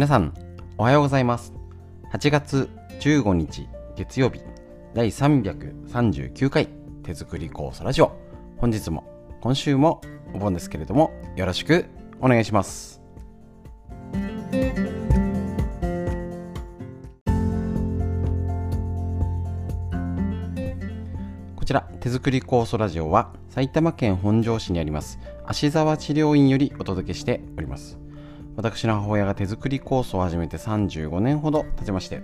皆さん、おはようございます。8月15日月曜日、第339回手作り酵素ラジオ。本日も、今週もお盆ですけれども、よろしくお願いします。こちら、手作り酵素ラジオは、埼玉県本庄市にあります、芦沢治療院よりお届けしております。私の母親が手作り酵素を始めて35年ほど経ちまして、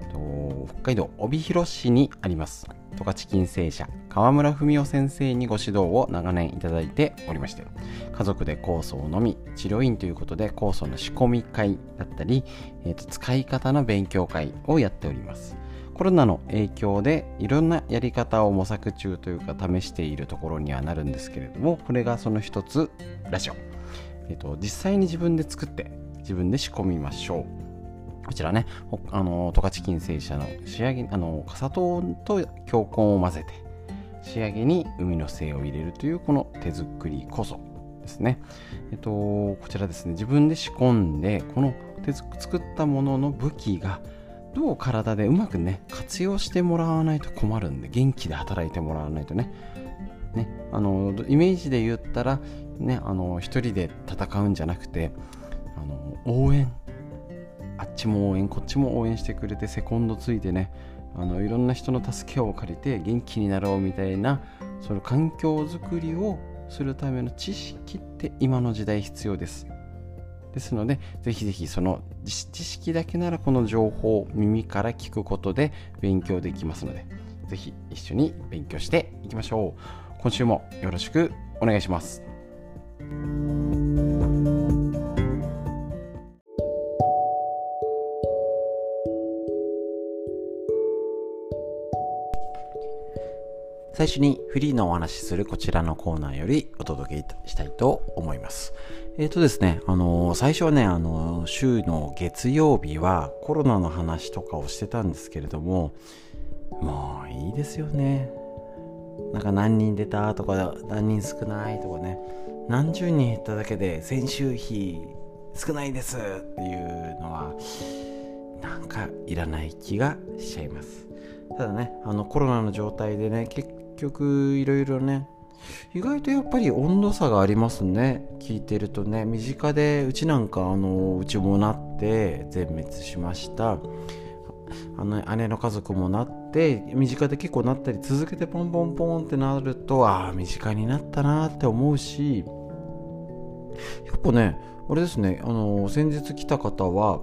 えっと北海道帯広市にあります。十勝金星社川村文夫先生にご指導を長年いただいておりまして家族で酵素を飲み治療院ということで酵素の仕込み会だったり、えっと使い方の勉強会をやっております。コロナの影響でいろんなやり方を模索中というか試しているところにはなるんですけれどもこれがその一つラジオ。えっと、実際に自分で作って自分で仕込みましょう。こちらねあの十勝金星社の仕上げあの砂糖と強根を混ぜて仕上げに海の精を入れるというこの手作りこそですね。えっとこちらですね自分で仕込んでこの手作ったものの武器がどう体でうまくね活用してもらわないと困るんで元気で働いてもらわないとね、あのイメージで言ったら、ね、あの一人で戦うんじゃなくてあの応援あっちも応援こっちも応援してくれてセコンドついてねあのいろんな人の助けを借りて元気になろうみたいなその環境づくりをするための知識って今の時代必要です。ですので、ぜひぜひその知識だけならこの情報を耳から聞くことで勉強できますので、ぜひ一緒に勉強していきましょう。今週もよろしくお願いします。最初にフリーのお話しするこちらのコーナーよりお届けしたいと思います。えっ、ー、とですね、あのー、最初はね、あのー、週の月曜日はコロナの話とかをしてたんですけれども、もういいですよね。なんか何人出たとか何人少ないとかね。何十人減っただけで先週比少ないですっていうのはなんかいらない気がしちゃいます。ただねあのコロナの状態でね結局いろいろね意外とやっぱり温度差がありますね。聞いてるとね身近でうちなんかあのうちもなって全滅しました。あの姉の家族もなって身近で結構なったり続けてポンポンポンってなるとああ身近になったなって思うしやっぱねあれですねあの先日来た方は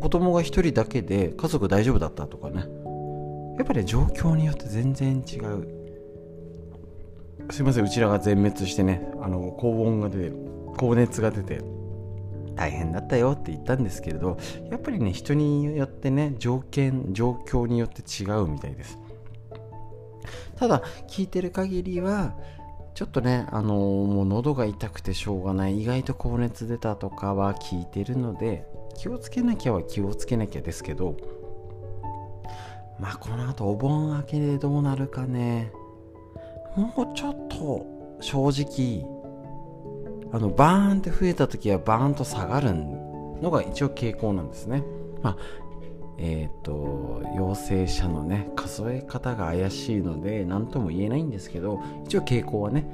子供が1人だけで家族大丈夫だったとかね。やっぱり、ね、状況によって全然違う。すいませんうちらが全滅してねあの高温が出て高熱が出て。大変だったよって言ったんですけれどやっぱりね人によってね条件状況によって違うみたいです。ただ聞いてる限りはちょっとねあの、もう喉が痛くてしょうがない意外と高熱出たとかは聞いてるので気をつけなきゃは気をつけなきゃですけどまあこの後お盆明けでどうなるかね。もうちょっと正直あのバーンって増えた時はバーンと下がるのが一応傾向なんですね。まあえっ、ー、と陽性者のね数え方が怪しいので何とも言えないんですけど一応傾向はね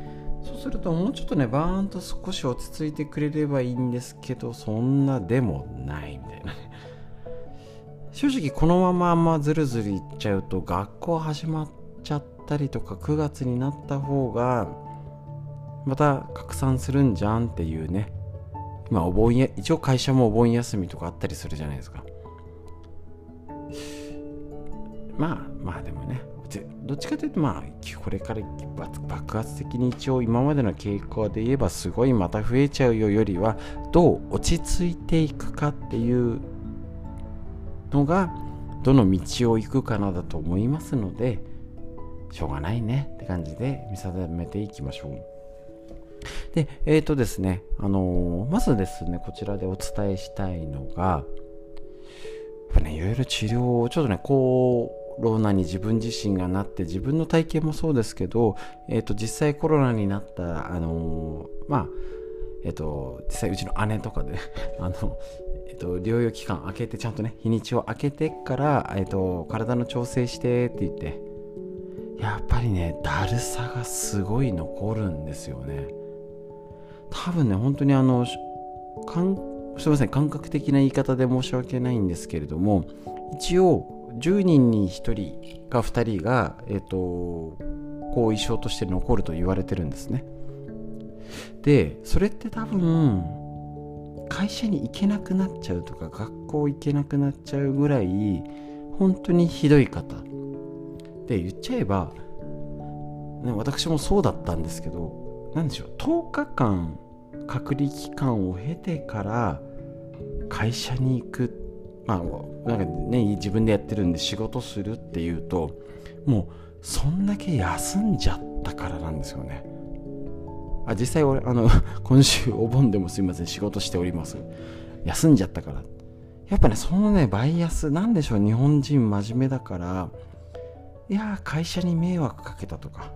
そうするともうちょっとねバーンと少し落ち着いてくれればいいんですけどそんなでもないみたいな正直このままあんまあずるずるいっちゃうと学校始まっちゃったりとか9月になった方がまた拡散するんじゃんっていうね。まお盆や一応会社もお盆休みとかあったりするじゃないですか。まあまあでもね。どっちかというとまあこれから爆発的に一応今までの傾向で言えばすごいまた増えちゃうよよりはどう落ち着いていくかっていうのがどの道を行くかなだと思いますのでしょうがないねって感じで見定めていきましょう。で、えっ、ー、とですね、あのー、まずですね、こちらでお伝えしたいのが、やっぱね、いろいろ治療を、ちょっとね、コロナに自分自身がなって、自分の体験もそうですけど、えっ、ー、と、実際コロナになった、あのまあ、えっ、と、実際うちの姉とかで、あの、えっと、療養期間空けてちゃんとね日にちを空けてから、えっと、体の調整してって言ってやっぱりねだるさがすごい残るんですよね。多分ね本当にあのすいません感覚的な言い方で申し訳ないんですけれども一応10人に1人か2人が、えっと、後遺症として残ると言われてるんですね。でそれって多分会社に行けなくなっちゃうとか学校行けなくなっちゃうぐらい本当にひどい方。で言っちゃえば、ね、私もそうだったんですけど何でしょう10日間隔離期間を経てから会社に行く。まあなんかね自分でやってるんで仕事するっていうともうそんだけ休んじゃったからなんですよね。あ実際俺あの 今週お盆でもすいません仕事しております。休んじゃったから。やっぱねそのねバイアスなんでしょう日本人真面目だからいや会社に迷惑かけたとか。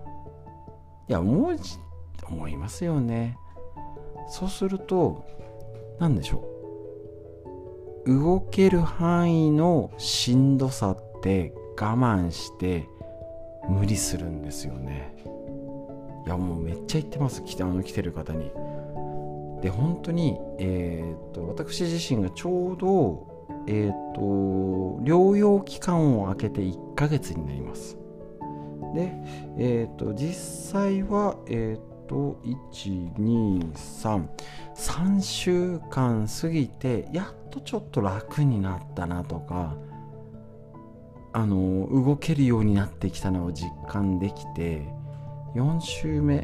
いや思う思いますよね。そうすると何でしょう。動ける範囲のしんどさって我慢して無理するんですよね。いやもうめっちゃ言ってます。来てあの来てる方に。で本当にえー、っと私自身がちょうどえー、っと療養期間を空けて1ヶ月になります。でえー、っと実際はえっと123週間過ぎてやっとちょっと楽になったなとかあの動けるようになってきたのを実感できて4週目や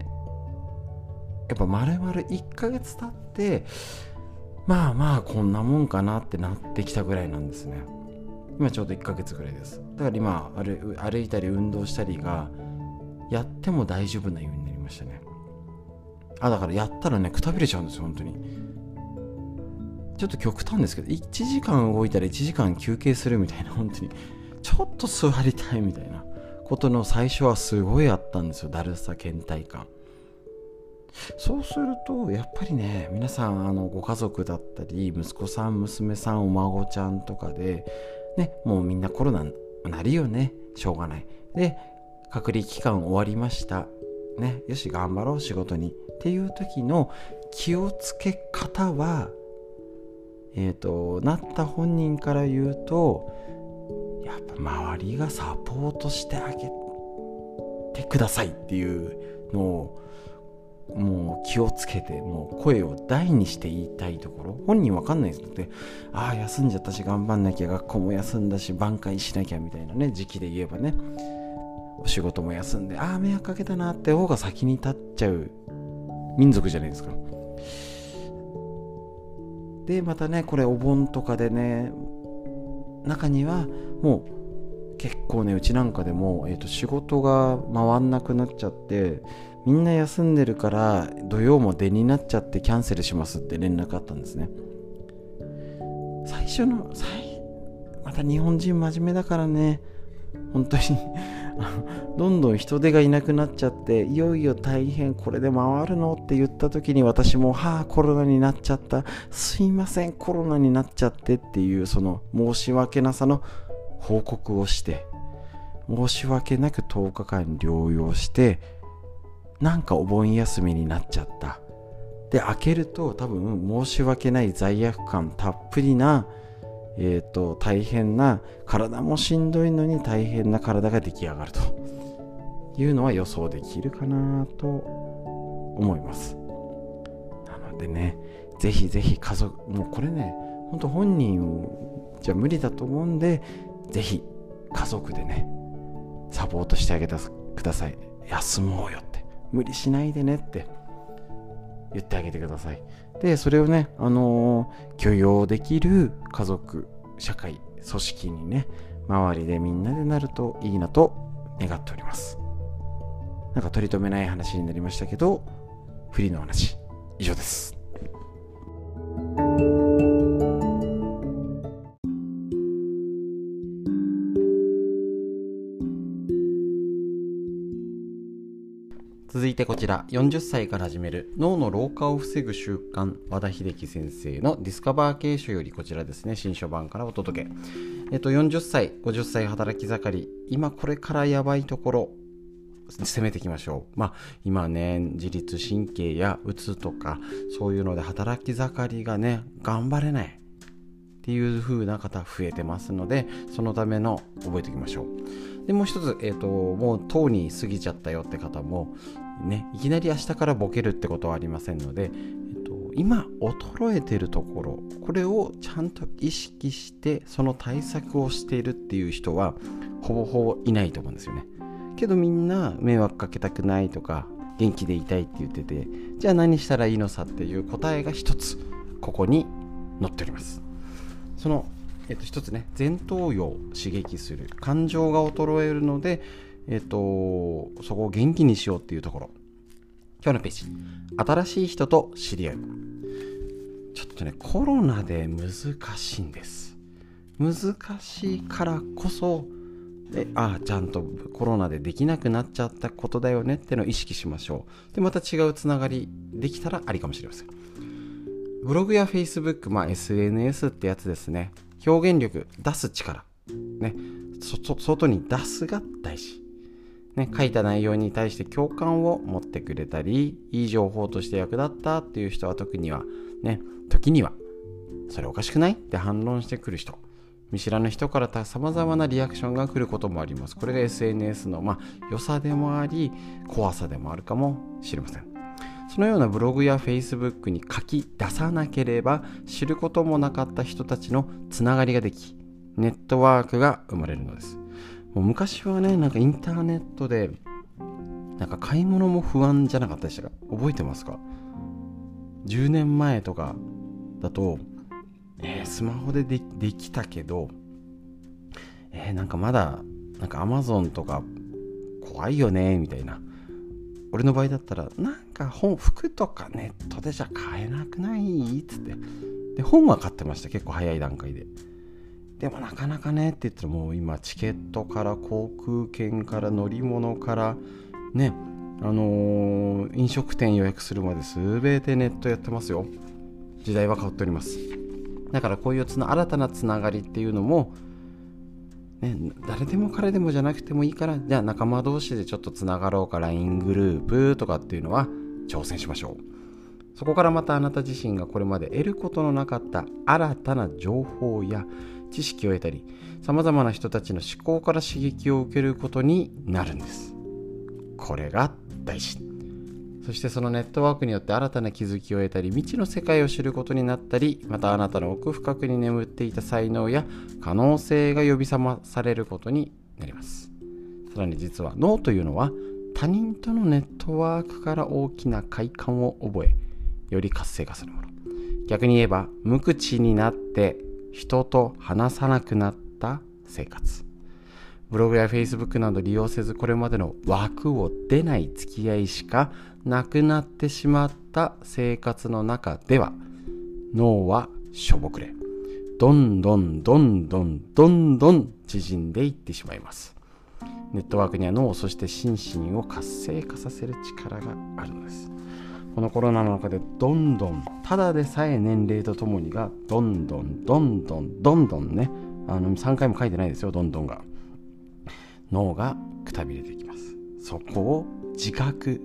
っぱ丸々1ヶ月経ってまあまあこんなもんかなってなってきたぐらいなんですね。今ちょうど1ヶ月ぐらいです。だから今歩いたり運動したりがやっても大丈夫なようになりましたね。あだからやったらねくたびれちゃうんですよ本当に。ちょっと極端ですけど1時間動いたら1時間休憩するみたいな本当に。ちょっと座りたいみたいな。ことの最初はすごいあったんですよだるさ倦怠感。そうするとやっぱりね皆さんあのご家族だったり息子さん娘さんお孫ちゃんとかでねもうみんなコロナになるよねしょうがない。で隔離期間終わりました。ねよし頑張ろう仕事に。っていう時の気をつけ方はえっ、ー、となった本人から言うとやっぱ周りがサポートしてあげてくださいっていうのをもう気をつけてもう声を大にして言いたいところ。本人わかんないですのでああ休んじゃったし頑張んなきゃ学校も休んだし挽回しなきゃみたいなね時期で言えばね。仕事も休んでああ迷惑かけたなって方が先に立っちゃう民族じゃないですか。でまたねこれお盆とかでね中にはもう結構ねうちなんかでも、えーと、仕事が回んなくなっちゃってみんな休んでるから土曜も出になっちゃってキャンセルしますって連絡あったんですね。最初の最また日本人真面目だからね本当に どんどん人手がいなくなっちゃっていよいよ大変これで回るのって言った時に私もはあコロナになっちゃった。すいませんコロナになっちゃってっていうその申し訳なさの報告をして申し訳なく10日間療養してなんかお盆休みになっちゃった。で開けると多分申し訳ない罪悪感たっぷりなえーと、大変な体もしんどいのに大変な体が出来上がると。いうのは予想できるかなと思います。なのでねぜひぜひ家族もうこれね本当本人じゃ無理だと思うんでぜひ家族でねサポートしてあげてください。休もうよって。無理しないでねって言ってあげてください。でそれをね、あのー、許容できる家族社会組織にね周りでみんなでなるといいなと願っております。なんか取り留めない話になりましたけどフリーの話。以上です。続いてこちら40歳から始める脳の老化を防ぐ習慣和田秀樹先生のディスカバー系書よりこちらですね新書版からお届けえっと40歳50歳働き盛り今これからやばいところ攻めていきましょう。まあ今ね、自律神経やうつとかそういうので働き盛りがね、頑張れないっていう風な方増えてますので、そのための覚えておきましょう。で、もう一つ、え、ー、と、もうとうに過ぎちゃったよって方も、ね、いきなり明日からボケるってことはありませんので、えっ、ー、と、今衰えてるところ、これをちゃんと意識して、その対策をしているっていう人は、ほぼほぼいないと思うんですよね。けどみんな迷惑かけたくないとか元気でいたいって言っててじゃあ何したらいいのさっていう答えが一つここに載っておりますその、えっと、一つね前頭葉を刺激する感情が衰えるのでえっとそこを元気にしようっていうところ。今日のページ。新しい人と知り合う。ちょっとねコロナで難しいんです。難しいからこそでああちゃんとコロナでできなくなっちゃったことだよねってのを意識しましょう。でまた違うつながりできたらありかもしれません。ブログや Facebook、まあ、SNS ってやつですね。表現力出す力。ね。外に出すが大事。ね、書いた内容に対して共感を持ってくれたりいい情報として役立ったっていう人は特には。ね。時にはそれおかしくないって反論してくる人。見知らぬ人からさまざまなリアクションが来ることもあります。これが SNS の、まあ、良さでもあり、怖さでもあるかもしれません。そのようなブログや Facebook に書き出さなければ知ることもなかった人たちのつながりができ、ネットワークが生まれるのです。もう昔はね、なんかインターネットで、なんか買い物も不安じゃなかったでしたか覚えてますか ?10 年前とかだと、えー、スマホでできたけど、えー、なんかまだ、なんか Amazon とか怖いよね、みたいな。俺の場合だったら、なんか本、服とかネットでじゃ買えなくない？っつって。で、本は買ってました、結構早い段階で。でもなかなかねって言ったらもう今チケットから航空券から乗り物からねあのー、飲食店予約するまで全てネットやってますよ時代は変わっておりますだからこういうつな新たなつながりっていうのも、ね、誰でも彼でもじゃなくてもいいからじゃあ仲間同士でちょっとつながろうか LINE グループとかっていうのは挑戦しましょう。そこからまたあなた自身がこれまで得ることのなかった新たな情報や知識を得たりさまざまな人たちの思考から刺激を受けることになるんです。これが大事そしてそのネットワークによって新たな気づきを得たり未知の世界を知ることになったりまたあなたの奥深くに眠っていた才能や可能性が呼び覚まされることになります。さらに実は脳というのは他人とのネットワークから大きな快感を覚えより活性化するもの。逆に言えば無口になって人と話さなくなった生活。ブログや Facebook など利用せずこれまでの枠を出ない付き合いしかなくなってしまった生活の中では脳はしょぼくれ。どんどんどんどんどんどん縮んでいってしまいます。ネットワークには脳そして心身を活性化させる力があるのです。このコロナの中でどんどんただでさえ年齢とともにがどんどんどんどんどんどんねあの3回も書いてないですよどんどんが。脳がくたびれていきます。そこを自覚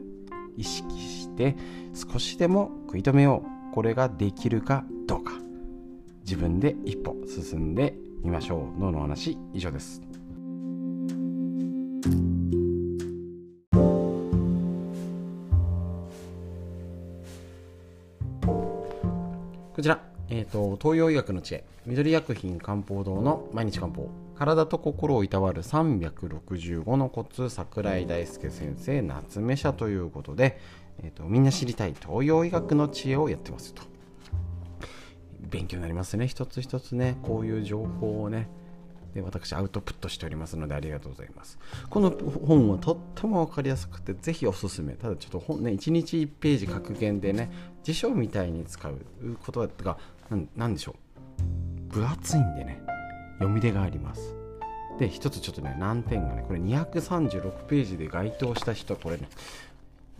意識して少しでも食い止めよう。これができるかどうか。自分で一歩進んでみましょう。脳の話以上です。えーと、東洋医学の知恵。緑薬品漢方堂の毎日漢方。体と心をいたわる365のコツ桜井大輔先生夏目社ということで、えーと、みんな知りたい東洋医学の知恵をやってますと。勉強になりますね。一つ一つねこういう情報をね。で私アウトプットしておりますのでありがとうございます。この本はとっても分かりやすくてぜひおすすめ。ただちょっと本ね1日1ページ格言でね辞書みたいに使う言葉とか何でしょう分厚いんでね読み出がありますで一つちょっとね難点がねこれ236ページで該当した人これね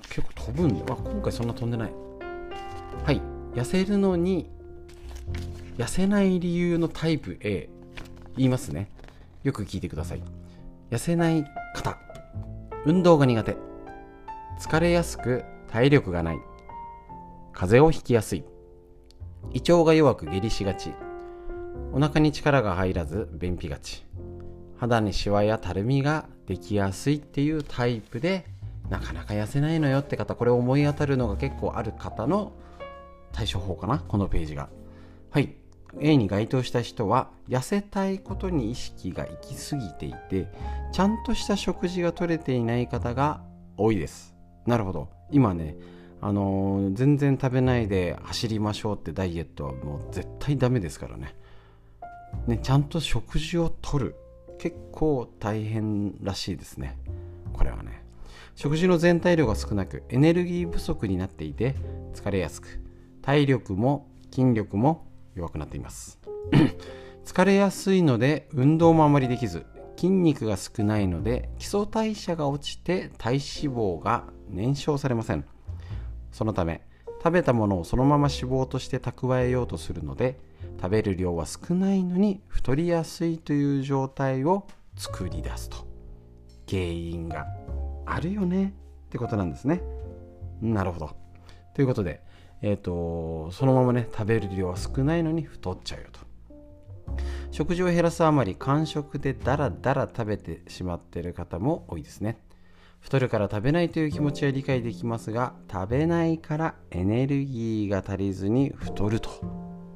結構飛ぶんで、あ、今回そんな飛んでない。はい。痩せるのに、痩せない理由のタイプ A。言いますね。よく聞いてください。痩せない方。運動が苦手。疲れやすく体力がない。風邪をひきやすい。胃腸が弱く下痢しがち。お腹に力が入らず便秘がち。肌にシワやたるみができやすいっていうタイプでなかなか痩せないのよって方これ思い当たるのが結構ある方の対処法かなこのページがはい A に該当した人は痩せたいことに意識が行き過ぎていてちゃんとした食事が取れていない方が多いですなるほど今ねあの、全然食べないで走りましょうってダイエットはもう絶対ダメですからね。ねちゃんと食事をとる。結構大変らしいですね。これはね。食事の全体量が少なくエネルギー不足になっていて疲れやすく。体力も筋力も弱くなっています。疲れやすいので運動もあまりできず筋肉が少ないので基礎代謝が落ちて体脂肪が燃焼されません。そのため食べたものをそのまま脂肪として蓄えようとするので食べる量は少ないのに太りやすいという状態を作り出すと。原因があるよね。ってことなんですね。なるほど。ということでえ、ー、とそのままね食べる量は少ないのに太っちゃうよと。食事を減らすあまり間食でダラダラ食べてしまってる方も多いですね。太るから食べないという気持ちは理解できますが食べないからエネルギーが足りずに太ると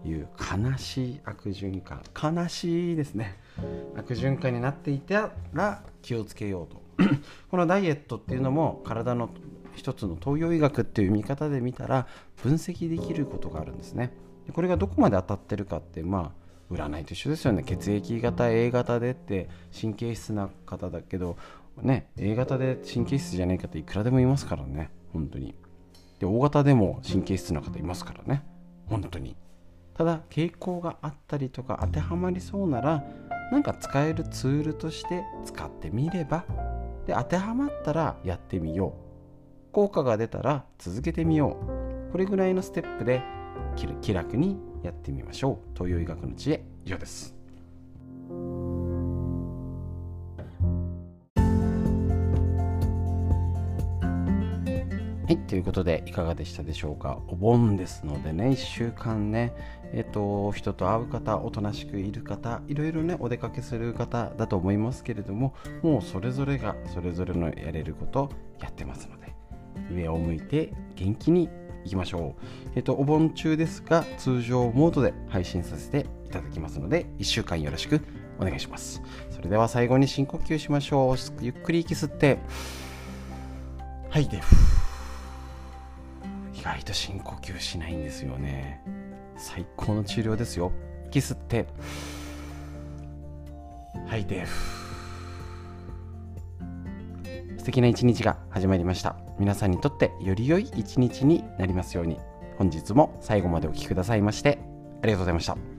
いう悲しい悪循環。悲しいですね。悪循環になっていたら気をつけようと。このダイエットっていうのも体の一つの東洋医学っていう見方で見たら分析できることがあるんですね。でこれがどこまで当たってるかってまあ占いと一緒ですよね。血液型 A 型でって神経質な方だけどね A 型で神経質じゃない方いくらでもいますからね本当に。で O 型でも神経質な方いますからね本当に。ただ傾向があったりとか当てはまりそうならなんか使えるツールとして使ってみればで当てはまったらやってみよう。効果が出たら続けてみよう。これぐらいのステップで気楽にやってみましょう。東洋医学の知恵以上です。はい、ということでいかがでしたでしょうか？お盆ですのでね、1週間ね、えっと、人と会う方、おとなしくいる方、いろいろね、お出かけする方だと思いますけれども、もうそれぞれがそれぞれのやれることやってますので、上を向いて元気にいきましょう。えっと、お盆中ですが、通常モードで配信させていただきますので、1週間よろしくお願いします。それでは最後に深呼吸しましょう。ゆっくり息吸って、吐いて、意外と深呼吸しないんですよね。最高の治療ですよ。息吸って。吐いて素敵な一日が始まりました。皆さんにとってより良い一日になりますように。本日も最後までお聴きくださいましてありがとうございました。